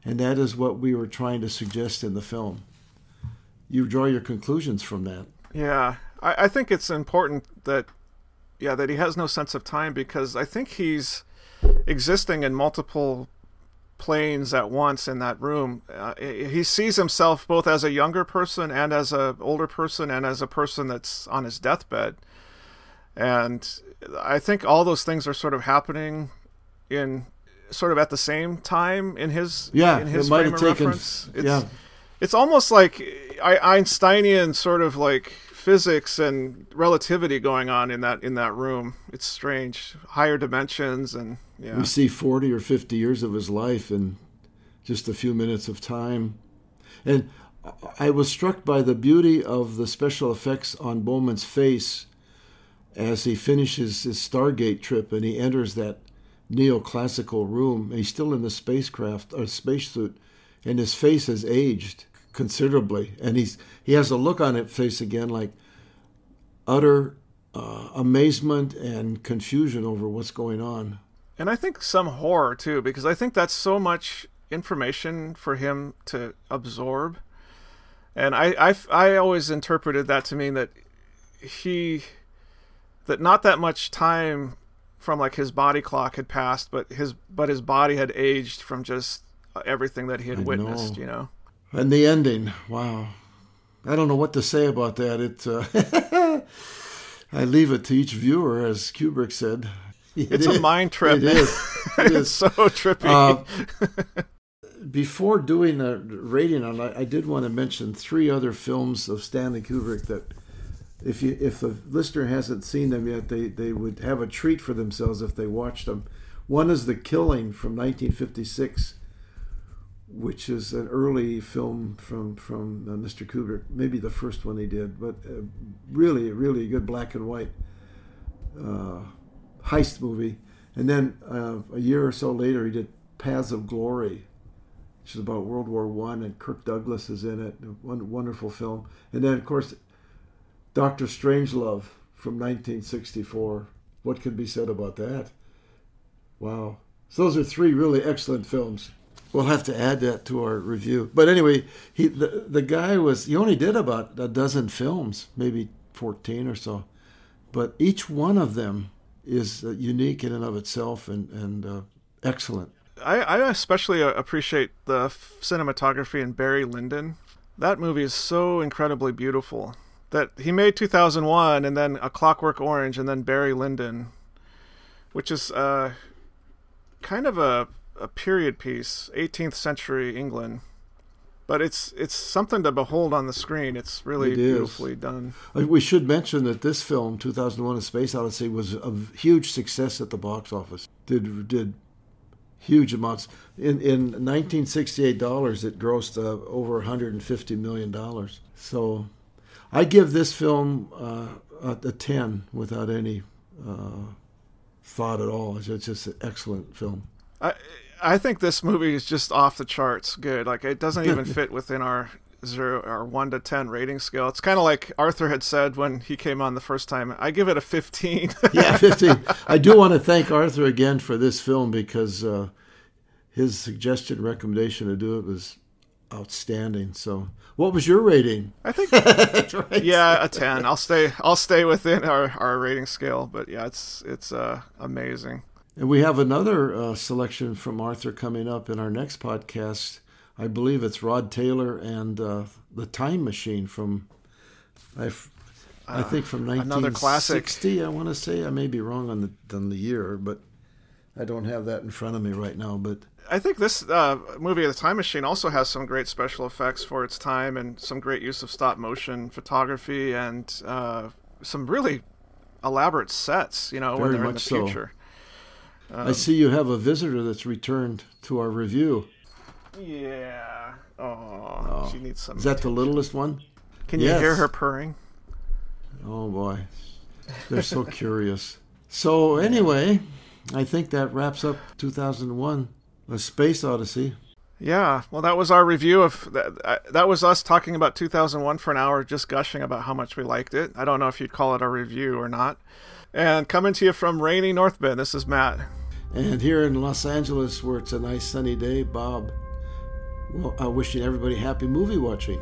and that is what we were trying to suggest in the film. You draw your conclusions from that. Yeah, I, I think it's important that, yeah, that he has no sense of time because I think he's existing in multiple planes at once in that room. Uh, he sees himself both as a younger person and as a older person and as a person that's on his deathbed, and I think all those things are sort of happening in sort of at the same time in his Yeah, in it his might frame of taken- reference. It's, yeah. it's almost like Einsteinian sort of like physics and relativity going on in that in that room. It's strange, higher dimensions and yeah. We see 40 or 50 years of his life in just a few minutes of time. And I was struck by the beauty of the special effects on Bowman's face as he finishes his Stargate trip and he enters that neoclassical room. He's still in the spacecraft or spacesuit, and his face has aged considerably. And he's he has a look on his face again like utter uh, amazement and confusion over what's going on. And I think some horror too, because I think that's so much information for him to absorb. And I, I, I always interpreted that to mean that he, that not that much time from like his body clock had passed, but his, but his body had aged from just everything that he had I witnessed, know. you know? And the ending, wow. I don't know what to say about that. It, uh, I leave it to each viewer, as Kubrick said. It It's a mind trip. It is. It is. so trippy. Uh, before doing a rating on, it, I did want to mention three other films of Stanley Kubrick that, if you if the listener hasn't seen them yet, they they would have a treat for themselves if they watched them. One is The Killing from 1956, which is an early film from from uh, Mr. Kubrick, maybe the first one he did, but uh, really really good black and white uh, heist movie. And then uh, a year or so later, he did Paths of Glory, which is about World War One, and Kirk Douglas is in it. Wonderful film. And then, of course, Doctor Strangelove from 1964. What can be said about that? Wow. So those are three really excellent films. We'll have to add that to our review. But anyway, he the, the guy was he only did about a dozen films, maybe 14 or so. But each one of them is uh, unique in and of itself and, and uh, excellent. I, I especially uh, appreciate the cinematography in Barry Lyndon. That movie is so incredibly beautiful that he made 2001 and then A Clockwork Orange and then Barry Lyndon, which is uh, kind of a, a period piece, 18th century England. But it's it's something to behold on the screen. It's really It beautifully done. We should mention that this film, 2001: A Space Odyssey, was a huge success at the box office. Did did huge amounts in in 1968 dollars. It grossed uh, over 150 million dollars. So, I give this film uh, a, a 10 without any uh, thought at all. It's, it's just an excellent film. I I think this movie is just off the charts good. Like it doesn't even fit within our zero or one to ten rating scale. It's kind of like Arthur had said when he came on the first time. I give it a fifteen. yeah, 15. I do want to thank Arthur again for this film because uh, his suggestion, recommendation to do it was outstanding. So, what was your rating? I think right. yeah, a ten. I'll stay. I'll stay within our, our rating scale. But yeah, it's it's uh, amazing. And we have another uh, selection from Arthur coming up in our next podcast. I believe it's Rod Taylor and uh, the Time Machine from, I, Uh, think from another classic. 1960. I want to say I may be wrong on the on the year, but I don't have that in front of me right now. But I think this uh, movie, The Time Machine, also has some great special effects for its time and some great use of stop motion photography and uh, some really elaborate sets. You know, when they're in the so. future. I um, see you have a visitor that's returned to our review. Yeah. Oh, Oh. she needs some. Is that the littlest one? Can you hear her purring? Oh boy, they're so curious. So anyway, I think that wraps up 2001, A Space Odyssey. Yeah. Well, that was our review of that. That was us talking about 2001 for an hour, just gushing about how much we liked it. I don't know if you'd call it a review or not. And coming to you from rainy North Bend, this is Matt. And here in Los Angeles, where it's a nice sunny day, Bob. Well, I wishing everybody happy movie watching.